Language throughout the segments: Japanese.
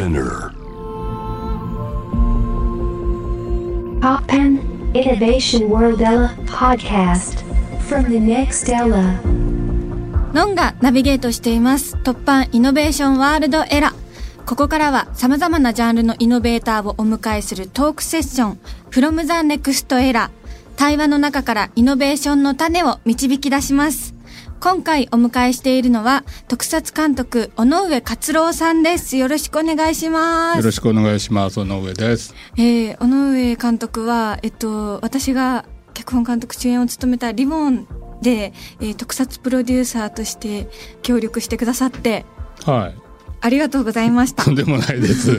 Spinner. Poppen Innovation World Ella podcast. From the next Ella. ノンがナビゲートしています突版イノベーションワールドエラここからは様々なジャンルのイノベーターをお迎えするトークセッション。From the Next Era 対話の中からイノベーションの種を導き出します今回お迎えしているのは特撮監督尾上勝郎さんですよろしくお願いしますよろしくお願いします。尾上です。えー、尾上監督は、えっと、私が脚本監督主演を務めたリボンで、えー特撮プロデューサーとして協力してくださって、はい。ありがとうございましたと。んでもないです。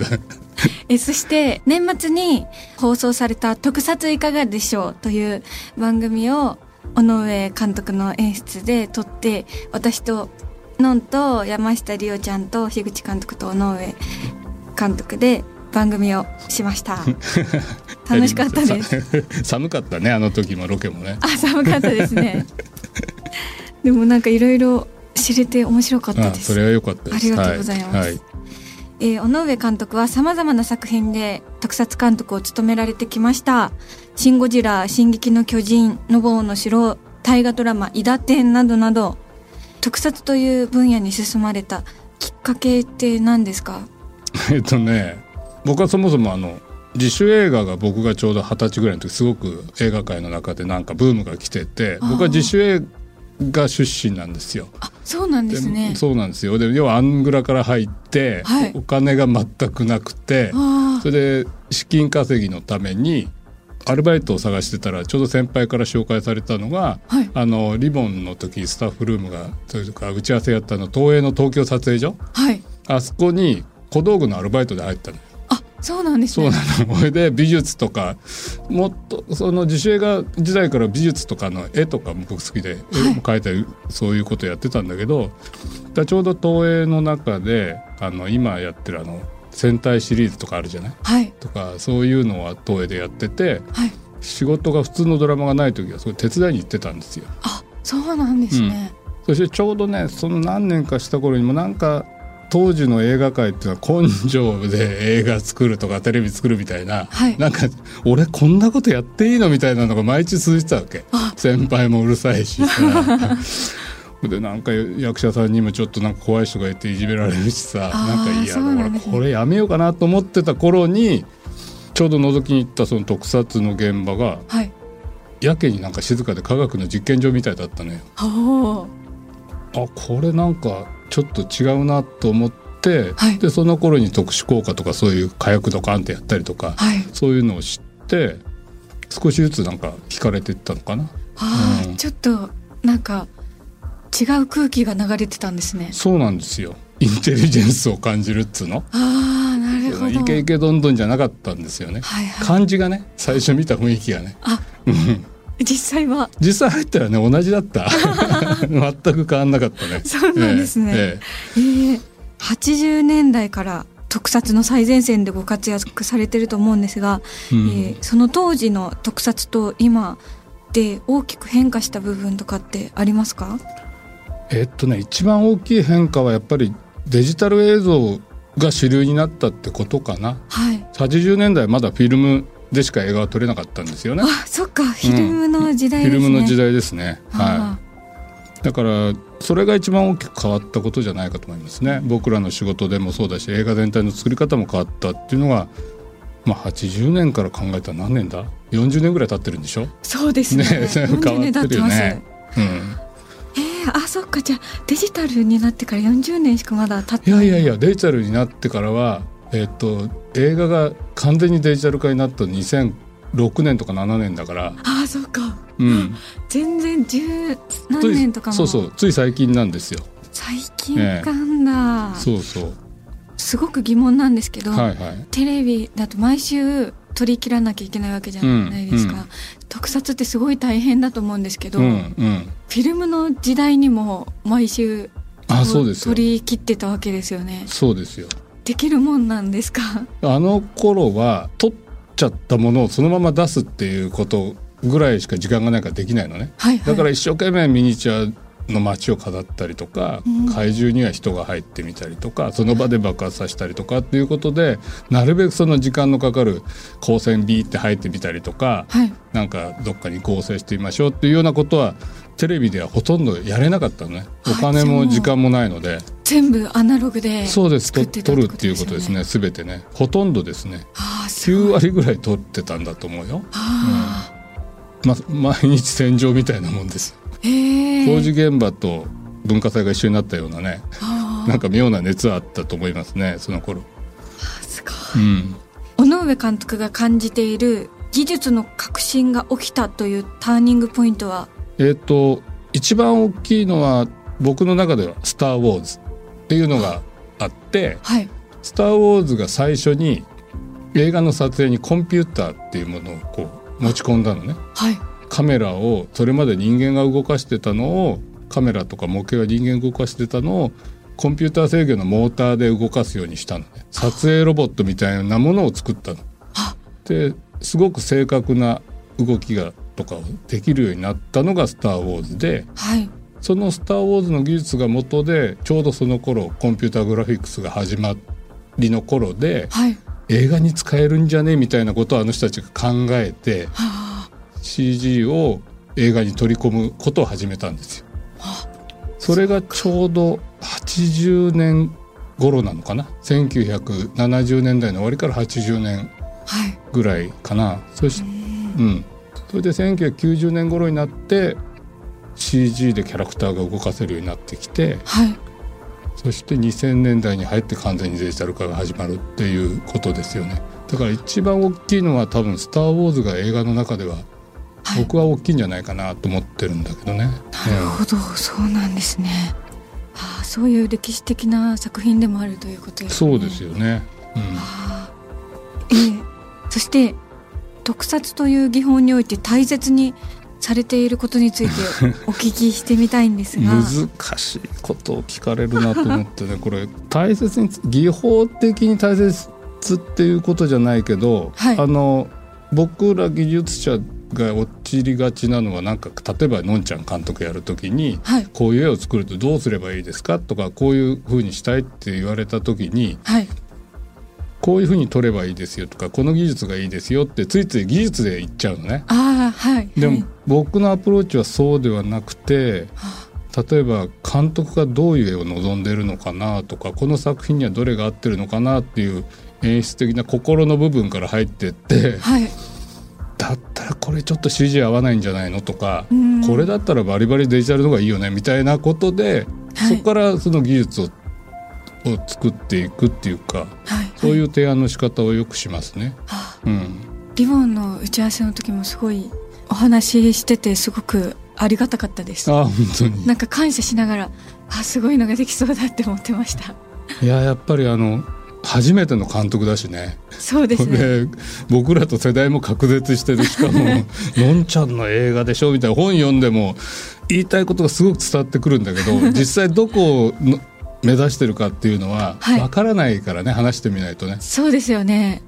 えーそして、年末に放送された特撮いかがでしょうという番組を、尾上監督の演出で撮って、私と、のんと山下りおちゃんと樋口監督と尾上監督で番組をしました。楽しかったです。す。寒かったね、あの時もロケもね。あ寒かったですねでもなんかいろいろ知れて面白かったあ、ですそれは良かったです。ありがとうございますはい。はいえー尾上監督は様々な作品で特撮監督を務められてきました「シン・ゴジラ」「進撃の巨人」「ノボーの城」大河ドラマ「伊達天」などなど特撮という分野に進まれたきっかけって何ですか？えっとね、僕はそもそもあの。自主映画が僕がちょうど二十歳ぐらいの時すごく映画界の中でなんかブームが来てて僕は自主映画出身なんですよ。あそうなんですね。でそうなんですよ。で要はアングラから入って、はい。お金が全くなくてあそれで資金稼ぎのためにアルバイトを探してたらちょうど先輩から紹介されたのが、はい。あのリボンの時スタッフルームがというか打ち合わせやったの東映の東京撮影所あはい。あそこに小道具のアルバイトで入ったの。あそうなんですね。そうなの。それで美術とかもっとその自主映画時代から美術とかの絵とかも僕好きで、絵も描いたりそういうことやってたんだけどだちょうど東映の中であの今やってるあの戦隊シリーズとかあるじゃない？はい。とかそういうのは東映でやっててはい。仕事が普通のドラマがない時はそれ手伝いに行ってたんですよ。あそうなんですね、そしてちょうどねその何年かした頃にもなんか当時の映画界っていうのは根性で映画作るとか テレビ作るみたいな、はい。なんか俺こんなことやっていいのみたいなのが毎日続いてたわけ。あ。先輩もうるさいしさ。でなんか役者さんにもちょっとなんか怖い人がいていじめられるしさ。なんかいやこれやめようかなと思ってた頃にちょうど覗きに行ったその特撮の現場がはい。やけになんか静かで科学の実験場みたいだったのよ。あこれなんかちょっと違うなと思って、はい。でその頃に特殊効果とかそういう火薬ドカンってやったりとか、はい。そういうのを知って少しずつなんか惹かれていったのかな。あー、うん。ちょっとなんか違う空気が流れてたんですね。そうなんですよ。インテリジェンスを感じるっつうの。ああなるほど。イケイケどんどんじゃなかったんですよね、はいはい。感じがね最初見た雰囲気がね。あ 実際は。実際入ったらね。同じだった。全く変わんなかったね。そうなんですね。ええー、80年代から特撮の最前線でご活躍されてると思うんですが、えうん。えーその当時の特撮と今で大きく変化した部分とかってありますか？えっとね一番大きい変化はやっぱりデジタル映像が主流になったってことかな。はい。80年代まだフィルムでしか映画は撮れなかったんですよね。あそっか。フィルムの時代フですね、ィルムの時代ですね。あはい。だからそれが一番大きく変わったことじゃないかと思いますね。僕らの仕事でもそうだし映画全体の作り方も変わったっていうのがまあ80年から考えたら何年だ？40年ぐらい経ってるんでしょ？ーそうですね。ね 変わってるよね40年経ってますうん。えー、あそっか。じゃあデジタルになってから40年しかまだ経ってない。いやいやいやデジタルになってからは、えっと映画が完全にデジタル化になったの2006年とか7年だから、あそっか。うん、全然十何年とかも。そうそう。つい最近なんですよ。最近なんだ、そうそう。すごく疑問なんですけど、はいはい。テレビだと毎週取り切らなきゃいけないわけじゃないですか、うんうん。特撮ってすごい大変だと思うんですけど、うんフうん。ィルムの時代にも毎週あそうですよ。取り切ってたわけですよね。そうですよできるもんなんですか？あの頃は撮っちゃったものをそのまま出すっていうことぐらいしか時間がないからできないのね。はい、はい、だから一生懸命ミニチュアの街を飾ったりとか、うん。怪獣には人が入ってみたりとかその場で爆発させたりとかっていうことでなるべくその時間のかかる光線ビーって入ってみたりとか、はい。なんかどっかに合成してみましょうっていうようなことはテレビではほとんどやれなかったのね。お金も時間もないので。全部アナログでそうです。と作ってた撮るっていうことですよね。全てね。ほとんどですね。ああすごい。9割ぐらい撮ってたんだと思うよ、あま、毎日戦場みたいなもんです。工事現場と文化祭が一緒になったようなね。あなんか妙な熱あったと思いますねその頃。ーすごい。うん。尾上監督が感じている技術の革新が起きたというターニングポイントはえっ、と一番大きいのは僕の中では「スター・ウォーズ」っていうのがあってはい「スター・ウォーズ」が最初に映画の撮影にコンピューターっていうものをこう持ち込んだのね。はい。カメラをそれまで人間が動かしてたのをカメラとか模型が人間が動かしてたのをコンピューター制御のモーターで動かすようにしたのね。撮影ロボットみたいなものを作ったの。あ。ですごく正確な動きがとかをできるようになったのが「スター・ウォーズで」はい。その「スター・ウォーズ」の技術が元でちょうどその頃コンピューターグラフィックスが始まりの頃ではい。映画に使えるんじゃねみたいなことをあの人たちが考えてはあ。CG を映画に取り込むことを始めたんですよ。それがちょうど80年頃なのかな？1970年代の終わりから80年はい。ぐらいかな。そし,、うん、それで1990年頃になって CG でキャラクターが動かせるようになってきてはいそして2000年代に入って完全にデジタル化が始まるっていうことですよねだから一番大きいのは多分「スター・ウォーズ」が映画の中でははい僕は大きいんじゃないかなと思ってるんだけどね。なるほど、そうなんですね。ああ、そういう歴史的な作品でもあるということですね。そうですよね。うんああええそして特撮という技法において大切にされていることについて お聞きしてみたいんですが。難しいことを聞かれるなと思ってねこれ大切に技法的に大切っていうことじゃないけど、はい。あの僕ら技術者が陥りがちなのはなんか例えばのんちゃん監督やるときにはい。こういう絵を作るとどうすればいいですかとかこういうふうにしたいって言われた時にはいこういうふうに撮ればいいですよとかこの技術がいいですよってついつい技術で言っちゃうのね。ああはいでもはい僕のアプローチはそうではなくて例えば監督がどういう絵を望んでるのかなとかこの作品にはどれが合ってるのかなっていう演出的な心の部分から入ってってはい。だったらこれちょっと CG 合わないんじゃないのとかうん。これだったらバリバリデジタルの方がいいよねみたいなことで、はい。そこからその技術をを作っていくっていうかはい。そういう提案の仕方をよくしますね。あ。うん、リボンの打ち合わせの時もすごいお話ししててすごくありがたかったです。あ本当に。なんか感謝しながらあすごいのができそうだって思ってました。いややっぱりあの初めての監督だしね。そうですね。で僕らと世代も隔絶してる。しかも「のんちゃんの映画でしょ」みたいな本読んでも言いたいことがすごく伝わってくるんだけど実際どこをの目指してるかっていうのははい。わからないからね、話してみないとね。そうですよね。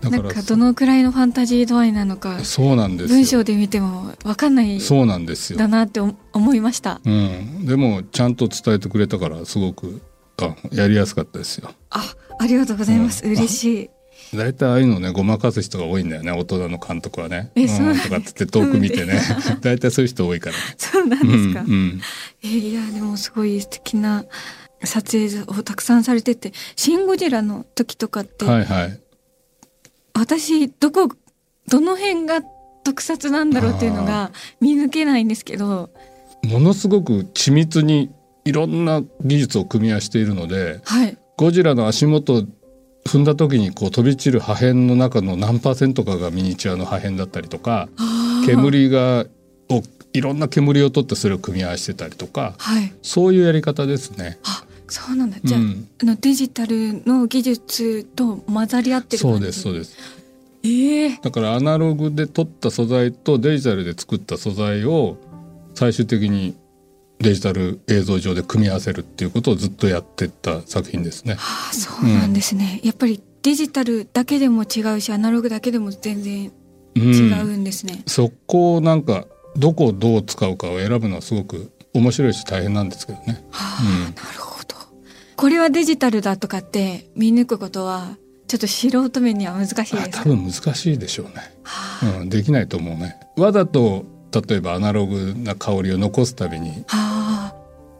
だからなんかどのくらいのファンタジー度合いなのかそうなんですよ。文章で見ても分かんないそうなんですよ。だ、なって思思いました。うん、でもちゃんと伝えてくれたからすごくあやりやすかったですよ。あありがとうございます、うん。嬉しい。大体ああいうのねごまかす人が多いんだよね大人の監督はね。えそうなんとかって遠く見てね。大体そういう人多いから。ね そうなんですか、うんうん。えいやでもすごい素敵な撮影をたくさんされてて「シン・ゴジラ」の時とかって、はいはい。私どこどの辺が特撮なんだろうっていうのが見抜けないんですけどものすごく緻密にいろんな技術を組み合わせているのではい。ゴジラの足元踏んだ時にこう飛び散る破片の中の何パーセントかがミニチュアの破片だったりとか煙がをいろんな煙を取ってそれを組み合わせてたりとかはい。そういうやり方ですね。あそうなんだ。じゃあ,、うん。あのデジタルの技術と混ざり合ってる感じ？そうですそうです。ええだからアナログで撮った素材とデジタルで作った素材を最終的にデジタル映像上で組み合わせるっていうことをずっとやってった作品ですね。ああそうなんですね、やっぱりデジタルだけでも違うしアナログだけでも全然うん違うんですね、そこをなんかどこをどう使うかを選ぶのはすごく面白いし大変なんですけどね。はあ、なるほど。これはデジタルだとかって見抜くことはちょっと素人目には難しいですかあ多分難しいでしょうね、はあ。うん、できないと思うね。わざと例えばアナログな香りを残すために。っはあ。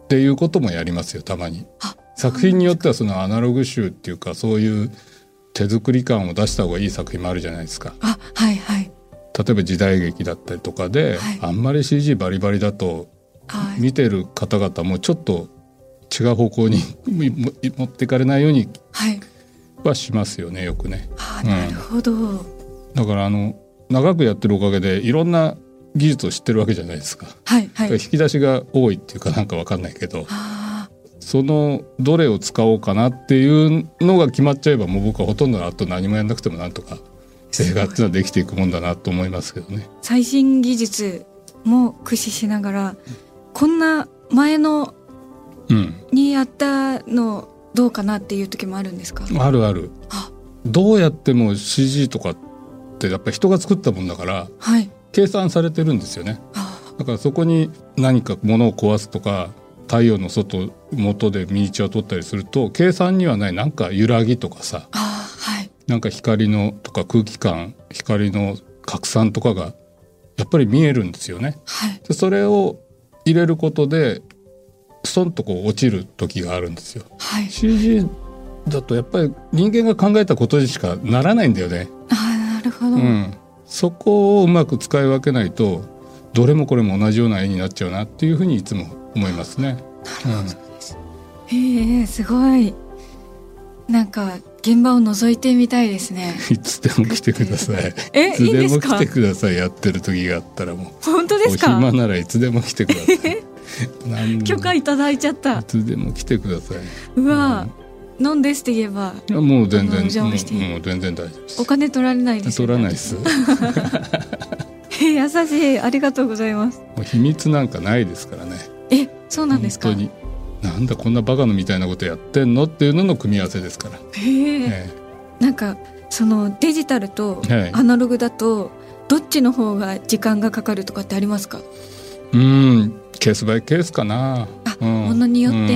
ていうこともやりますよたまに。あ作品によってはそのアナログ集っていうかそういう手作り感を出した方がいい作品もあるじゃないですか。あはいはい。例えば時代劇だったりとかで、はい。あんまり CG バリバリだとはい。見てる方々もちょっと違う方向にも持っていかれないようにはい。はしますよねよくね。あうんなるほど、だからあの長くやってるおかげでいろんな技術を知ってるわけじゃないですか。はいはい。引き出しが多いっていうかなんかわかんないけどあそのどれを使おうかなっていうのが決まっちゃえばもう僕はほとんどあと何もやんなくてもなんとか映画ってい。うのはできていくもんだなと思いますけどね。最新技術も駆使しながらこんな前のうん、にやったのどうかなっていう時もあるんですか？あるある。あ。どうやっても CG とかってやっぱり人が作ったもんだからはい。計算されてるんですよね。あ。だからそこに何か物を壊すとか太陽の外元でミニチュアを撮ったりすると計算にはない。なんか揺らぎとかさ。あはい。なんか光のとか空気感光の拡散とかがやっぱり見えるんですよね。はい。でそれを入れることでストンとこう落ちる時があるんですよ。はい CG だとやっぱり人間が考えたことにしかならないんだよね。あなるほど、うん、そこをうまく使い分けないとどれもこれも同じような絵になっちゃうなっていうふうにいつも思いますね。へえすごいなんか現場を覗いてみたいですね うん、いつでも来てください。えいつでも来てくださいやってる時があったらも本当ですか？暇ならいつでも来てください。許可いただいちゃった。いつでも来てください。うわ、飲んですって言えば。もう全然もう全然大丈夫です。お。金取られないです取らないです。優しい。ありがとうございます。う秘密なんかないですからね。えそうなんですか？本当に。なんだこんなバカのみたいなことやってんのっていうのの組み合わせですから。へえ。えなんかそのデジタルとはい。アナログだとどっちの方が時間がかかるとかってありますか？えうんケースバイケースかな。あ、うん。ものによって、うんう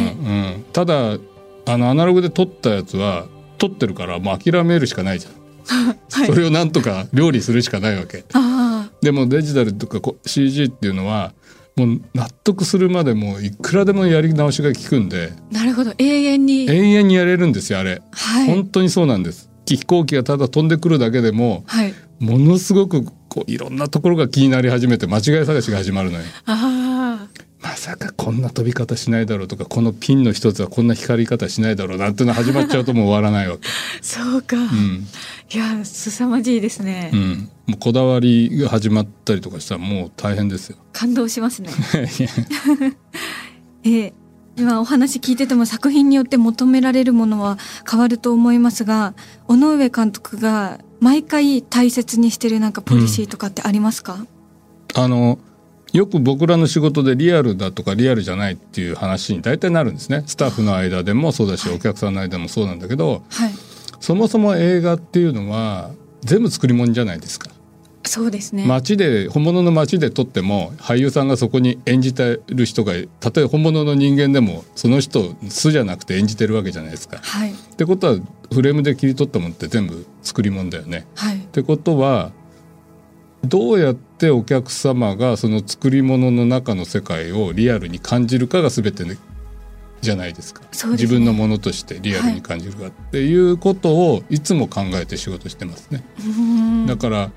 ん。ただあのアナログで撮ったやつは撮ってるからもう諦めるしかないじゃん、はい。それをなんとか料理するしかないわけ。あでもデジタルとかこ CG っていうのはもう納得するまでもういくらでもやり直しが効くんで。あなるほど。永遠に。永遠にやれるんですよあれ、はい。本当にそうなんです。飛行機がただ飛んでくるだけでもはい。ものすごくこういろんなところが気になり始めて間違い探しが始まるのよ。あまさかこんな飛び方しないだろうとかこのピンの一つはこんな光り方しないだろうなんての始まっちゃうともう終わらないわけ。あ そうか、うん。いや凄まじいですね、うん、もうこだわりが始まったりとかしたらもう大変ですよ。感動しますね。えー今お話聞いてても作品によって求められるものは変わると思いますが尾上監督が毎回大切にしてるなんかポリシーとかってありますか、あのよく僕らの仕事でリアルだとかリアルじゃないっていう話に大体なるんですねスタッフの間でもそうだしお客さんの間でもそうなんだけどはいそもそも映画っていうのは全部作り物じゃないですか。そうですね、街で本物の街で撮っても俳優さんがそこに演じてる人がたとえ本物の人間でもその人を素じゃなくて演じてるわけじゃないですか。はいってことはフレームで切り取ったものって全部作り物だよね。はいってことはどうやってお客様がその作り物の中の世界をリアルに感じるかが全て、ね、じゃないですか。ね。自分のものとしてリアルに感じるかっていうことをいつも考えて仕事してますね。うーんだから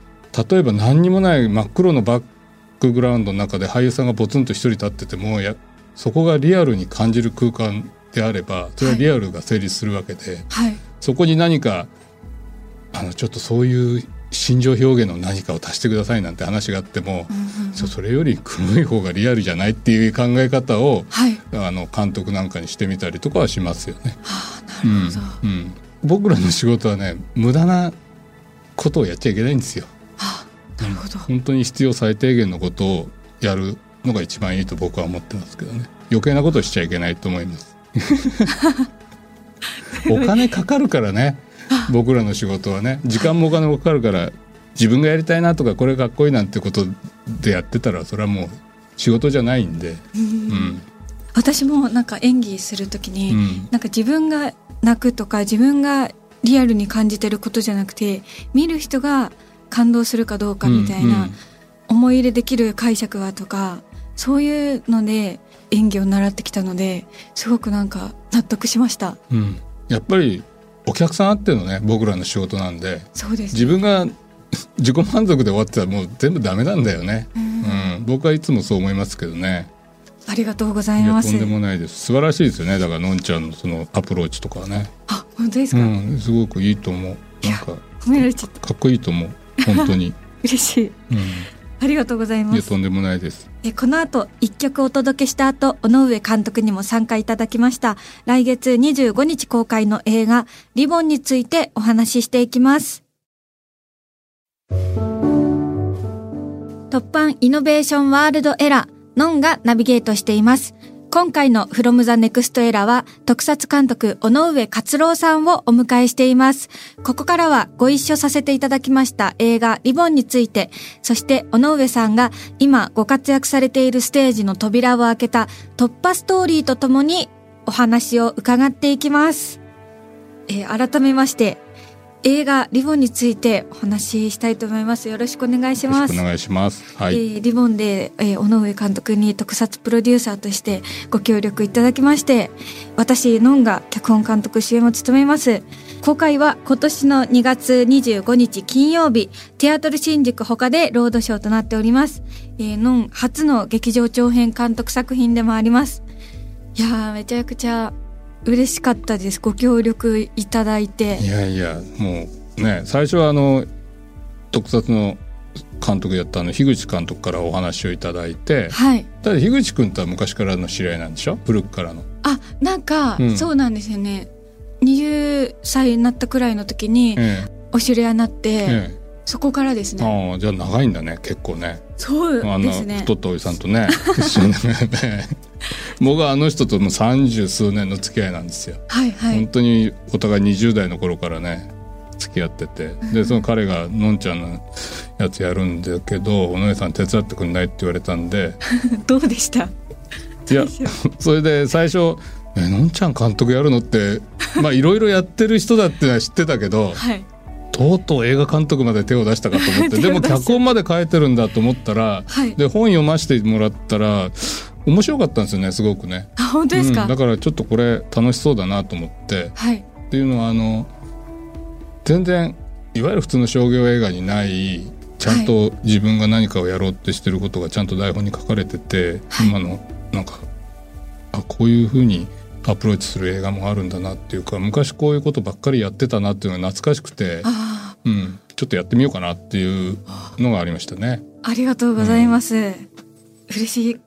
例えば何にもない真っ黒のバックグラウンドの中で俳優さんがポツンと一人立っててもやそこがリアルに感じる空間であればそれはリアルが成立するわけで、はい。そこに何かあのちょっとそういう心情表現の何かを足してくださいなんて話があっても、うんうんそそれより黒い方がリアルじゃないっていう考え方をはい。あの監督なんかにしてみたりとかはしますよね。はあなるほど、うんうん、僕らの仕事はね無駄なことをやっちゃいけないんですよ。はあなるほど、本当に必要最低限のことをやるのが一番いいと僕は思ってますけどね。余計なことをしちゃいけないと思います。お金かかるからね僕らの仕事はね時間もお金もかかるから自分がやりたいなとかこれかっこいいなんてことでやってたらそれはもう仕事じゃないんで、うん。私もなんか演技するときに、うん。なんか自分が泣くとか自分がリアルに感じてることじゃなくて見る人が感動するかどうかみたいな、思い入れできる解釈はとかそういうので演技を習ってきたのですごくなんか納得しました。うんうん。やっぱりお客さんあってのね僕らの仕事なんでそうです。自分が 自己満足で終わってたらもう全部ダメなんだよね、うん。うん、僕はいつもそう思いますけどね。ありがとうございいやますとんでもないです。素晴らしいですよね。だからのんちゃんのそのアプローチとかはね。あ本当ですか、うん。すごくいいと思う。なんか褒められちゃった。かっこいいと思う。本当に、嬉しい。うん、ありがとうございいます。やとんでもないです。えこの後一曲お届けした後尾上監督にも参加いただきました。来月25日公開の映画リボンについてお話ししていきます。突版イノベーションワールドエラーノンがナビゲートしています今回の From the Next Era は特撮監督尾上勝郎さんをお迎えしています。ここからはご一緒させていただきました映画リボンについて、そして尾上さんが今ご活躍されているステージの扉を開けた突破ストーリーとともにお話を伺っていきます。えー改めまして映画リボンについてお話ししたいと思います。よろしくお願いします。よろしくお。願いします。はい、えーリボンで、えー尾上監督に特撮プロデューサーとしてご協力いただきまして私ノンが脚本監督主演を務めます。公開は今年の2月25日金曜日テアトル新宿他でロードショーとなっております、えーノン初の劇場長編監督作品でもあります。いやーめちゃくちゃ嬉しかったです。ご協力いただいて。いやいやもうね最初はあの特撮の監督やったあの樋口監督からお話をいただいて。はい。ただ樋口君とは昔からの知り合いなんでしょ？古くからの。あなんか、うん。そうなんですよね。20歳になったくらいの時にえお知り合いになって、ええ。そこからですえ、ね。ああじゃあ長いんだね結構ね。そうですね。太ったおじさんとね一緒にね 僕はあの人ともう三十数年の付き合いなんですよ、はいはい。本当にお互い20代の頃からね付き合ってて。でその彼がのんちゃんのやつやるんだけど尾上さん手伝ってくんないって言われたんで。どうでした？いやそれで最初「えのんちゃん監督やるの?」ってまあいろいろやってる人だってのは知ってたけどはい。とうとう映画監督まで手を出したかと思って。でも脚本まで書いてるんだと思ったらはい。で本読ませてもらったら面白かったんですよねすごくね。あ本当ですか、うん、だからちょっとこれ楽しそうだなと思って。はい。っていうのはあの全然いわゆる普通の商業映画にないちゃんと自分が何かをやろうってしてることがちゃんと台本に書かれてて、はい。今のなんかあこういうふうにアプローチする映画もあるんだなっていうか昔こういうことばっかりやってたなっていうのが懐かしくて、あうん、ちょっとやってみようかなっていうのがありましたね。あありがとうございます、嬉しい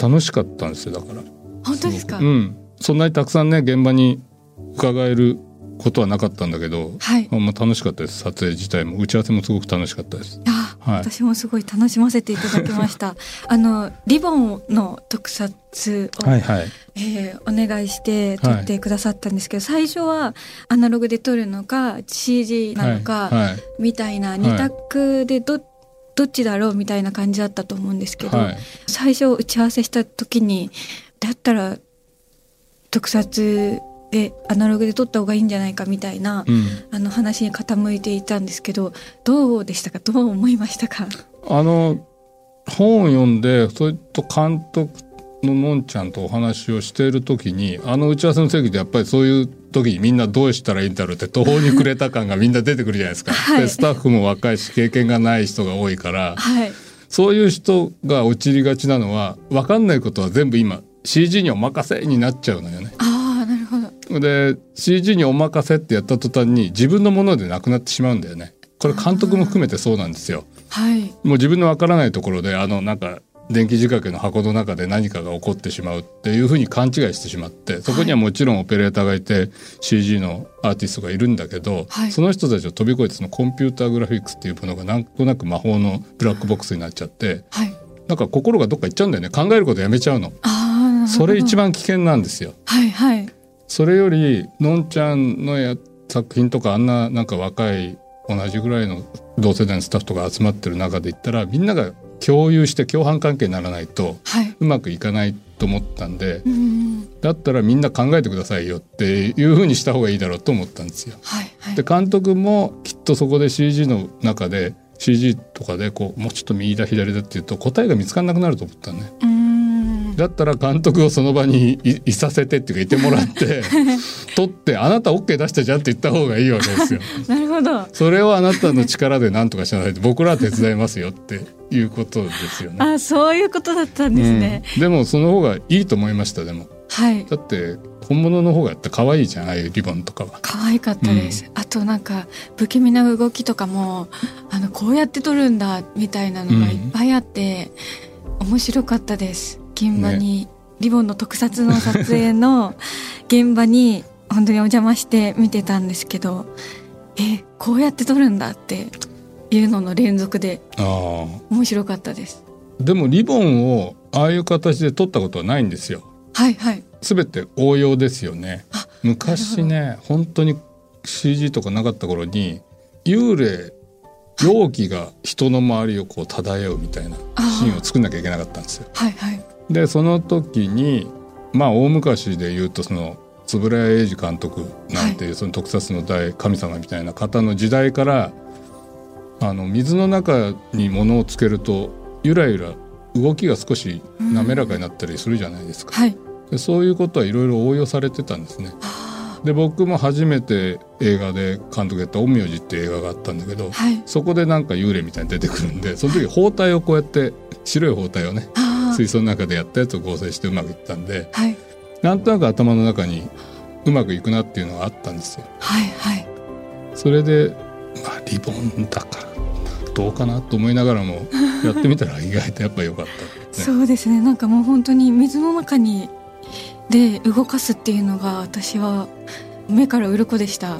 楽しかったんですよだから。本当ですか、うん、そんなにたくさんね現場に伺えることはなかったんだけど、はい。まあ、まあ楽しかったです。撮影自体も打ち合わせもすごく楽しかったです。あ、はい。私もすごい楽しませていただきました。あのリボンの特撮を、はいはい。えーお願いして撮ってくださったんですけど、最初はアナログで撮るのか CG なのか、はいはい。みたいな二択でど,、どっちだろうみたいな感じだったと思うんですけど、はい。最初打ち合わせした時にだったら特撮でアナログで撮った方がいいんじゃないかみたいな、うん、あの話に傾いていたんですけどどうでしたか？どう思いましたか？あの本を読んでそれと監督ののんちゃんとお話をしている時にあの打ち合わせの席でやっぱりそういう時にみんなどうしたらいいんだろうって途方に暮れた感がみんな出てくるじゃないですか。はいでスタッフも若いし経験がない人が多いからはいそういう人が陥りがちなのは分かんないことは全部今 CG にお任せになっちゃうのよね。ああなるほどで CG にお任せってやった途端に自分のものでなくなってしまうんだよね。これ監督も含めてそうなんですよ。はいもう自分のわからないところであのなんか電気仕掛けの箱の中で何かが起こってしまうっていうふうに勘違いしてしまってそこにはもちろんオペレーターがいて CG のアーティストがいるんだけど、はい。その人たちを飛び越えてそのコンピューターグラフィックスっていうものがなんとなく魔法のブラックボックスになっちゃってはい。なんか心がどっか行っちゃうんだよね。考えることやめちゃうの。それ一番危険なんですよ。はいはい。それよりのんちゃんのや作品とかあんななんか若い同じぐらいの同世代のスタッフとか集まってる中で言ったらみんなが共有して共犯関係にならないとはいうまくいかないと思ったんでうんだったらみんな考えてくださいよっていうふうにした方がいいだろうと思ったんですよ。はいはいで監督もきっとそこで CG の中で CG とかでこうもうちょっと右だ左だっていうと答えが見つからなくなると思ったのね。うんだったら監督をその場にいいさせてっていうかいてもらって 撮ってあなた OK 出したじゃんって言った方がいいわけですよ。なるほど。それをあなたの力で何とかしなさいって僕らは手伝いますよっていうことですよね。あそういうことだったんですね、うん。でもその方がいいと思いましたでも。はい。だって本物の方が可愛いじゃんああいうリボンとかは。可愛かったです、あとなんか不気味な動きとかもあのこうやって撮るんだみたいなのがいっぱいあって、面白かったです現場に、リボンの特撮の撮影の 現場に本当にお邪魔して見てたんですけどえこうやって撮るんだっていうのの連続で面白かったです。でもリボンをああいう形で撮ったことはないんですよ。はいはい。全て応用ですよね。あ昔ね本当に CG とかなかった頃に幽霊容器が人の周りをこう漂うみたいなシーンを作んなきゃいけなかったんですよ。はいはいでその時にまあ大昔で言うとその円谷英二監督なんていうその特撮の大神様みたいな方の時代からあの水の中に物をつけるとゆらゆら動きが少し滑らかになったりするじゃないですか。はい。でそういうことはいろいろ応用されてたんですね。あで僕も初めて映画で監督やった「陰陽師」っていう映画があったんだけど、ーはい。そこでなんか幽霊みたいに出てくるんでその時包帯をこうやって白い包帯をね水槽の中でやったやつを合成してうまくいったんではいなんとなく頭の中にうまくいくなっていうのがあったんですよ。はいはいそれで、まあ、リボンだからどうかなと思いながらも やってみたら意外とやっぱ良かった、ね。そうですねなんかもう本当に水の中にで動かすっていうのが私は目から鱗でした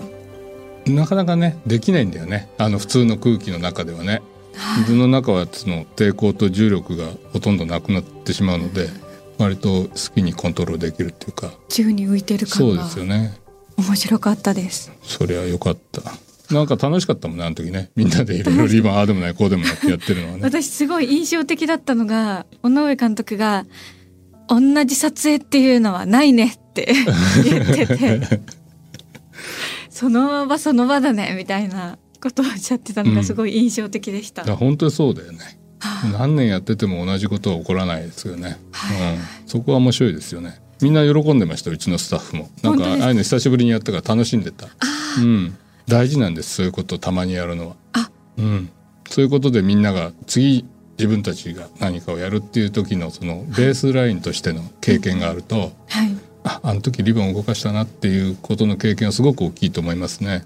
なかなかねできないんだよねあの普通の空気の中ではね。水の中はその抵抗と重力がほとんどなくなってしまうので割と好きにコントロールできるっていうか宙に浮いてるそうですよね。面白かったです。それは良かった。なんか楽しかったもんねあの時ね。みんなでいろいろリボンああでもないこうでもないってやってるのはね。私すごい印象的だったのが尾上監督が「同じ撮影っていうのはないね」って 言ってて。その場その場だねみたいなことをおっしゃってたのがすごい印象的でした、だから本当にそうだよね。はあ何年やってても同じことは起こらないですよね、はい。うん、そこは面白いですよね。みんな喜んでましたうちのスタッフも。なんかああいうの久しぶりにやったから楽しんでた。うん、大事なんですそういうことをたまにやるのは。あ。うん、そういうことでみんなが次自分たちが何かをやるっていう時のそのベースラインとしての経験があると、はい。ああの時リボンを動かしたなっていうことの経験はすごく大きいと思いますね。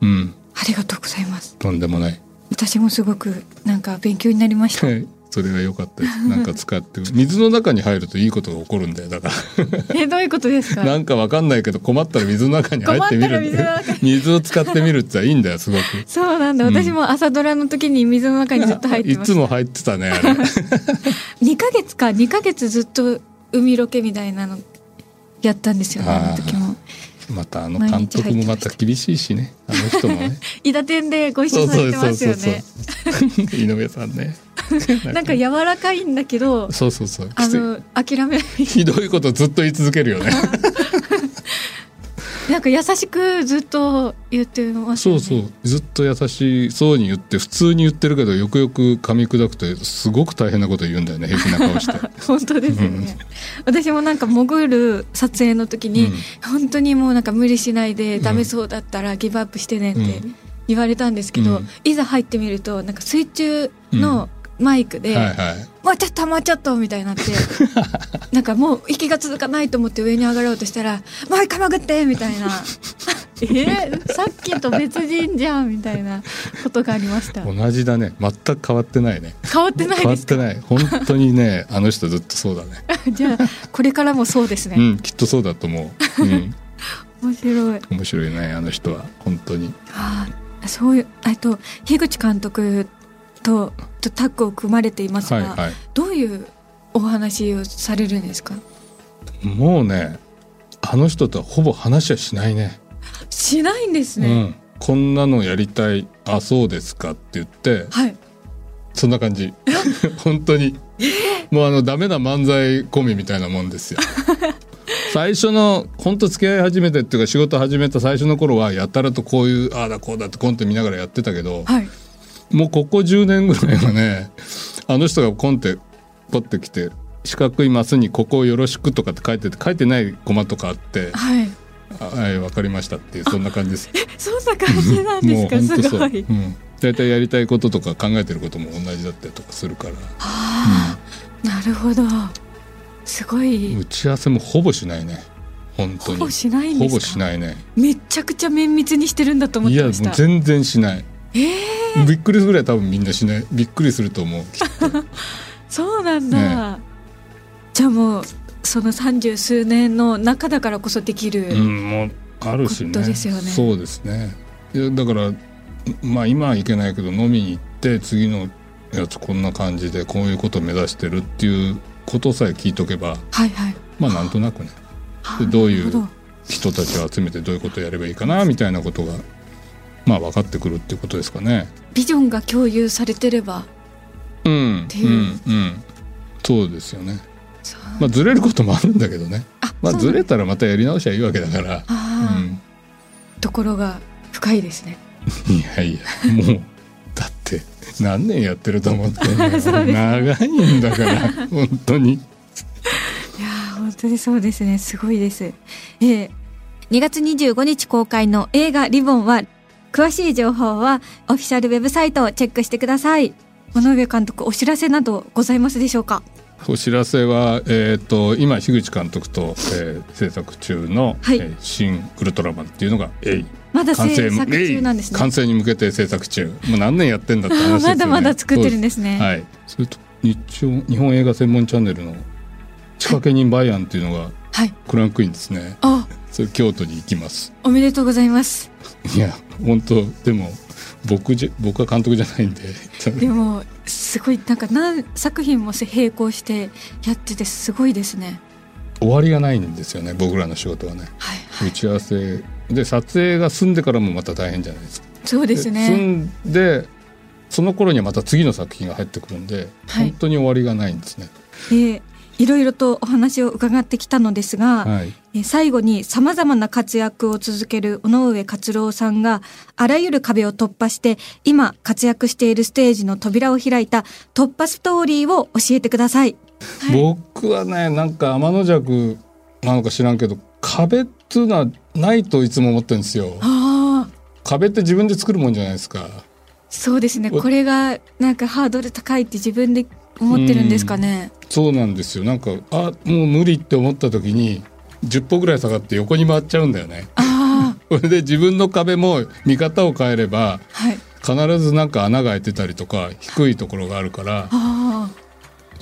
うん、ありがとうございます。とんでもない。私もすごくなんか勉強になりました。はい。それは良かったです。なんか使って。水の中に入るといいことが起こるんだよだか えどういうことですか？らなんかわかんないけど困ったら水の中に入ってみる水水を使ってみるっていいんだよすごく。そうなんだ、うん。私も朝ドラの時に水の中にずっと入っていつも入ってたねあれ。2ヶ月か。2ヶ月ずっと海ロケみたいなのやったんですよねあの時もまたあの監督もまた厳しいしねあの人もね。伊達店でご一緒されてますよね井上さんね。なんか柔らかいんだけどそうそうそう。あの諦めないひどいことずっと言い続けるよね。なんか優しくずっと言ってますよね。そうそう。ずっと優しそうに言って普通に言ってるけどよくよく噛み砕くとすごく大変なこと言うんだよね平気な顔して。本当ですよね、私もなんか潜る撮影の時に、うん。本当にもうなんか無理しないでダメそうだったらギブアップしてねってうん。言われたんですけど、うん。いざ入ってみるとなんか水中のマイクで、はいはい。もうちょっともうちょっとみたいになって なんかもう息が続かないと思って上に上がろうとしたら「もう一回潜って!」みたいな「えー、さっきと別人じゃん」みたいなことがありました同じだね。全く変わってないね。変わってない変わですか？ってない。本当にね あの人ずっとそうだね。じゃあこれからもそうですね、うんきっとそうだと思う。うん面白い面白いねあの人は本当に。ああそういうえっと樋口監督ととタッグを組まれていますが、はいはい。どういうお話をされるんですか？もうねあの人とはほぼ話はしないね。しないんですね、うん。こんなのやりたいあそうですかって言ってはい。そんな感じ。本当に。もうあのダメな漫才コンビみたいなもんですよ。最初の本当付き合い始めてっていうか仕事始めた最初の頃はやたらとこういうああだこうだってコント見ながらやってたけど、はいもうここ10年ぐらいはねあの人がコンテポってきて四角いマスに「ここをよろしく」とかって書いてて書いてないコマとかあってはい「あはい分かりました」っていうそんな感じです。そんな感じなんでもうすか。すごいうん。大体やりたいこととか考えてることも同じだったりとかするから、ああなるほどすごい打ち合わせもほぼしないね。本当に。ほぼしないんですか？ほぼしないね。めちゃくちゃ綿密にしてるんだと思っいやもうてました全然しない。えー、びっくりするぐらい多分みんなしない。びっくりすると思う。そうなんだ、じゃあもうその三十数年の中だからこそできる、うん、もうあるしね。ですよねそうですね。いやだからまあ今はいけないけど飲みに行って次のやつこんな感じでこういうことを目指してるっていうことさえ聞いとけばはいはいまあなんとなくねはあでどういう人たちを集めてどういうことをやればいいかなみたいなことがまあ分かってくるっていうことですかね。ビジョンが共有されてれば。うん、ていううんうん。そうですよね。まあずれることもあるんだけどね。あまあずれたらまたやり直しゃいいわけだから。ああ、うんところが深いですね。いやいやもうだって何年やってると思って長いんだから 本当に。いやー本当にそうですね。すごいです。えー、2月25日公開の映画リボンは詳しい情報はオフィシャルウェブサイトをチェックしてください。尾上監督お知らせなどございますでしょうか？お知らせは、えー、と今樋口監督と、えー制作中の、はい。えー新ウルトラマン」っていうのが、えい。まだ完成制作中なんですね。完成に向けて制作中。もう何年やってんだって話ですよね。まだまだ作ってるんですね。はい。それと日曜日本映画専門チャンネルの「仕掛け人バイアン」っていうのがはい。クランクインですね。あ。それ京都に行きます。おめでとうございます。いや本当でも僕じゃ僕は監督じゃないんで。でもすごいなんか何作品も並行してやっててすごいですね。終わりがないんですよね僕らの仕事はね。はいはい。打ち合わせ。で撮影が済んでからもまた大変じゃないですか。そうです済ねんでその頃にはまた次の作品が入ってくるんで、はい。本当に終わりがないんですね。えーいろいろとお話を伺ってきたのですが、はい。えー最後に様々な活躍を続ける尾上勝郎さんがあらゆる壁を突破して今活躍しているステージの扉を開いた突破ストーリーを教えてください。はい。僕はねなんか天の弱なのか知らんけど壁っていうのはないといつも思ってるんですよ。壁って自分で作るもんじゃないですか。そうですね。おこれがなんかハードル高いって自分で思ってるんですかね。そうなんですよなんかあもう無理って思った時に10歩ぐらい下がって横に回っちゃうんだよねあ それで自分の壁も見方を変えればあ、はい。必ずなんか穴が開いてたりとか低いところがあるから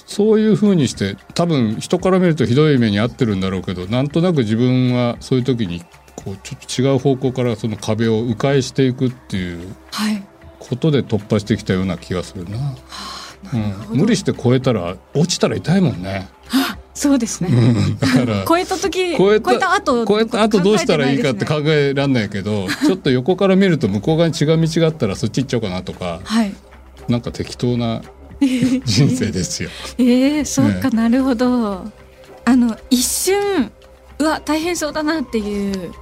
そういう風にして多分人から見るとひどい目に遭ってるんだろうけどなんとなく自分はそういう時にこうちょっと違う方向からその壁を迂回していくっていうはい。ことで突破してきたような気がするな。ほどうん、無理して超えたら落ちたら痛いもんね。そうですね。うんだから 超えた時、超えた後、超えた後どうしたらいいかって考えらんないけど ちょっと横から見ると向こう側に違う道があったらそっち行っちゃおうかなとかはい。なんか適当な 人生ですよ。ええそうか、ねなるほど。あの一瞬うわ大変そうだなっていう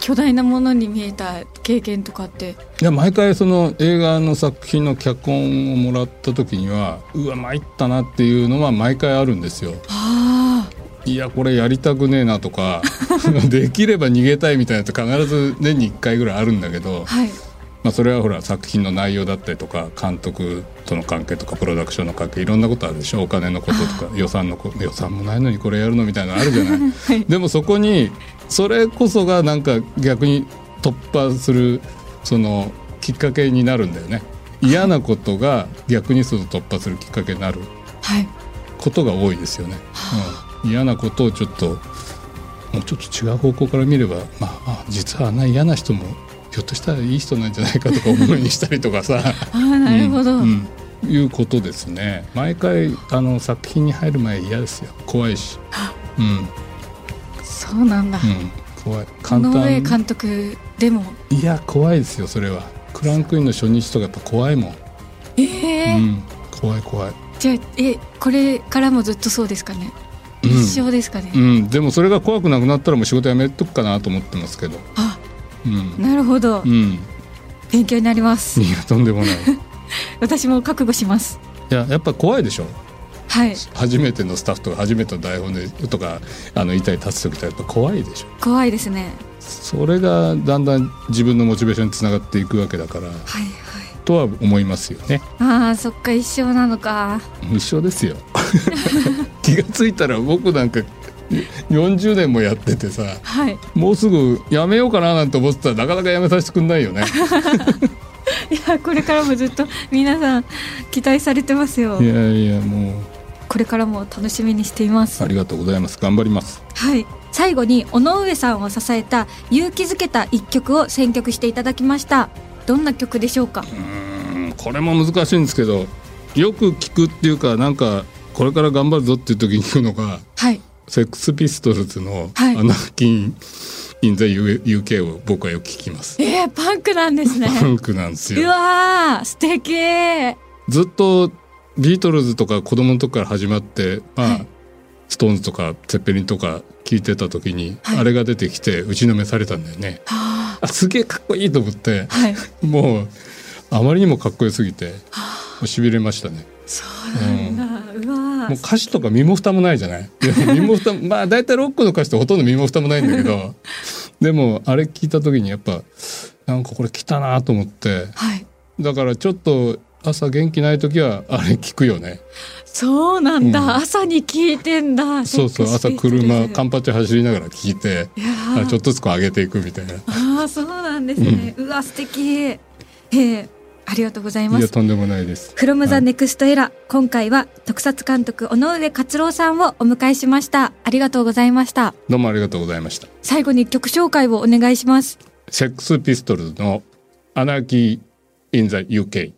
巨大なものに見えた経験とかって。いや毎回その映画の作品の脚本をもらった時にはうわ参ったなっていうのは毎回あるんですよ。あいやこれやりたくねえなとか できれば逃げたいみたいなのって必ず年に1回ぐらいあるんだけどあ、はい。まあ、それはほら作品の内容だったりとか監督との関係とかプロダクションの関係いろんなことあるでしょ。お金のこととか予算のこ予算もないのにこれやるのみたいなのあるじゃない。はい。でもそこにそれこそがなんか逆に突破するそのきっかけになるんだよね。嫌なことが逆にその突破するきっかけになるはいことが多いですよね。うん、嫌なことをちょっともうちょっと違う方向から見れば、まあ、あ実はあんな嫌な人もひょっとしたらいい人なんじゃないかとか思うようにしたりとかさ。ああなるほど、うんうんいうことですね。毎回あの作品に入る前嫌ですよ。怖いし。うんうんそうなんだ、怖い。こ簡単。監督でも。いや怖いですよそれは。クランクインの初日とかやっぱ怖いもん。ええうん、怖い怖い、じゃあえこれからもずっとそうですかね、うん。一生ですかね、うん、でもそれが怖くなくなったらもう仕事辞めとくかなと思ってますけど。あうん、なるほど、うん、勉強になります。いやとんでもない。い 私も覚悟します。ややっぱ怖いでしょはい。初めてのスタッフとか初めての台本でとかあの板に立つ時ってやっぱ怖いでしょ。怖いですね。それがだんだん自分のモチベーションにつながっていくわけだからはいはい。とは思いますよね。あーそっか一生なのか。一緒ですよ。気がついたら僕なんか40年もやっててさはい。もうすぐ辞めようかななんて思ってたらなかなか辞めさせてくんないよね。いやこれからもずっと皆さん期待されてますよ。いやいやもうこれからも楽しみにしています。ありがとうございます。頑張ります。はい。最後に尾上さんを支えた勇気づけた一曲を選曲していただきました。どんな曲でしょうか？うんこれも難しいんですけどよく聞くっていうかなんかこれから頑張るぞっていう時に聞くのがはい。セックスピストルズの「はい。 Anarchy in the UK」を僕はよく聞きます。えー、パンクなんですね。パンクなんですうよ。わー素敵。ずっとビートルズとか子供の時から始まって、まあはい。ストーンズとかツェッペリンとか聞いてた時に、はい。あれが出てきて打ちのめされたんだよね。はあすげえかっこいいと思って。あはい。もうあまりにもかっこよすぎてもうしびれましたね。そうなんだ、うわもう歌詞とか身も蓋もないじゃない？身も蓋もまあ大体ロックの歌詞ってほとんど身も蓋もないんだけど。でもあれ聞いた時にやっぱなんかこれ来たなと思って。はい。だからちょっと朝元気ない時はあれ聞くよね。そうなんだ、うん。朝に聞いてんだ。そうそう朝車カンパチ走りながら聞いてちょっとずつ上げていくみたいな。いああそうなんですね、うわ素敵。えー、ありがとうございます。やとんでもないです。 From the はい。 Next Era 今回は特撮監督尾上克郎さんをお迎えしました。ありがとうございました。どうもありがとうございました。最後に曲紹介をお願いします。セックスピストルズのアナーキー・イン・ザ・ UK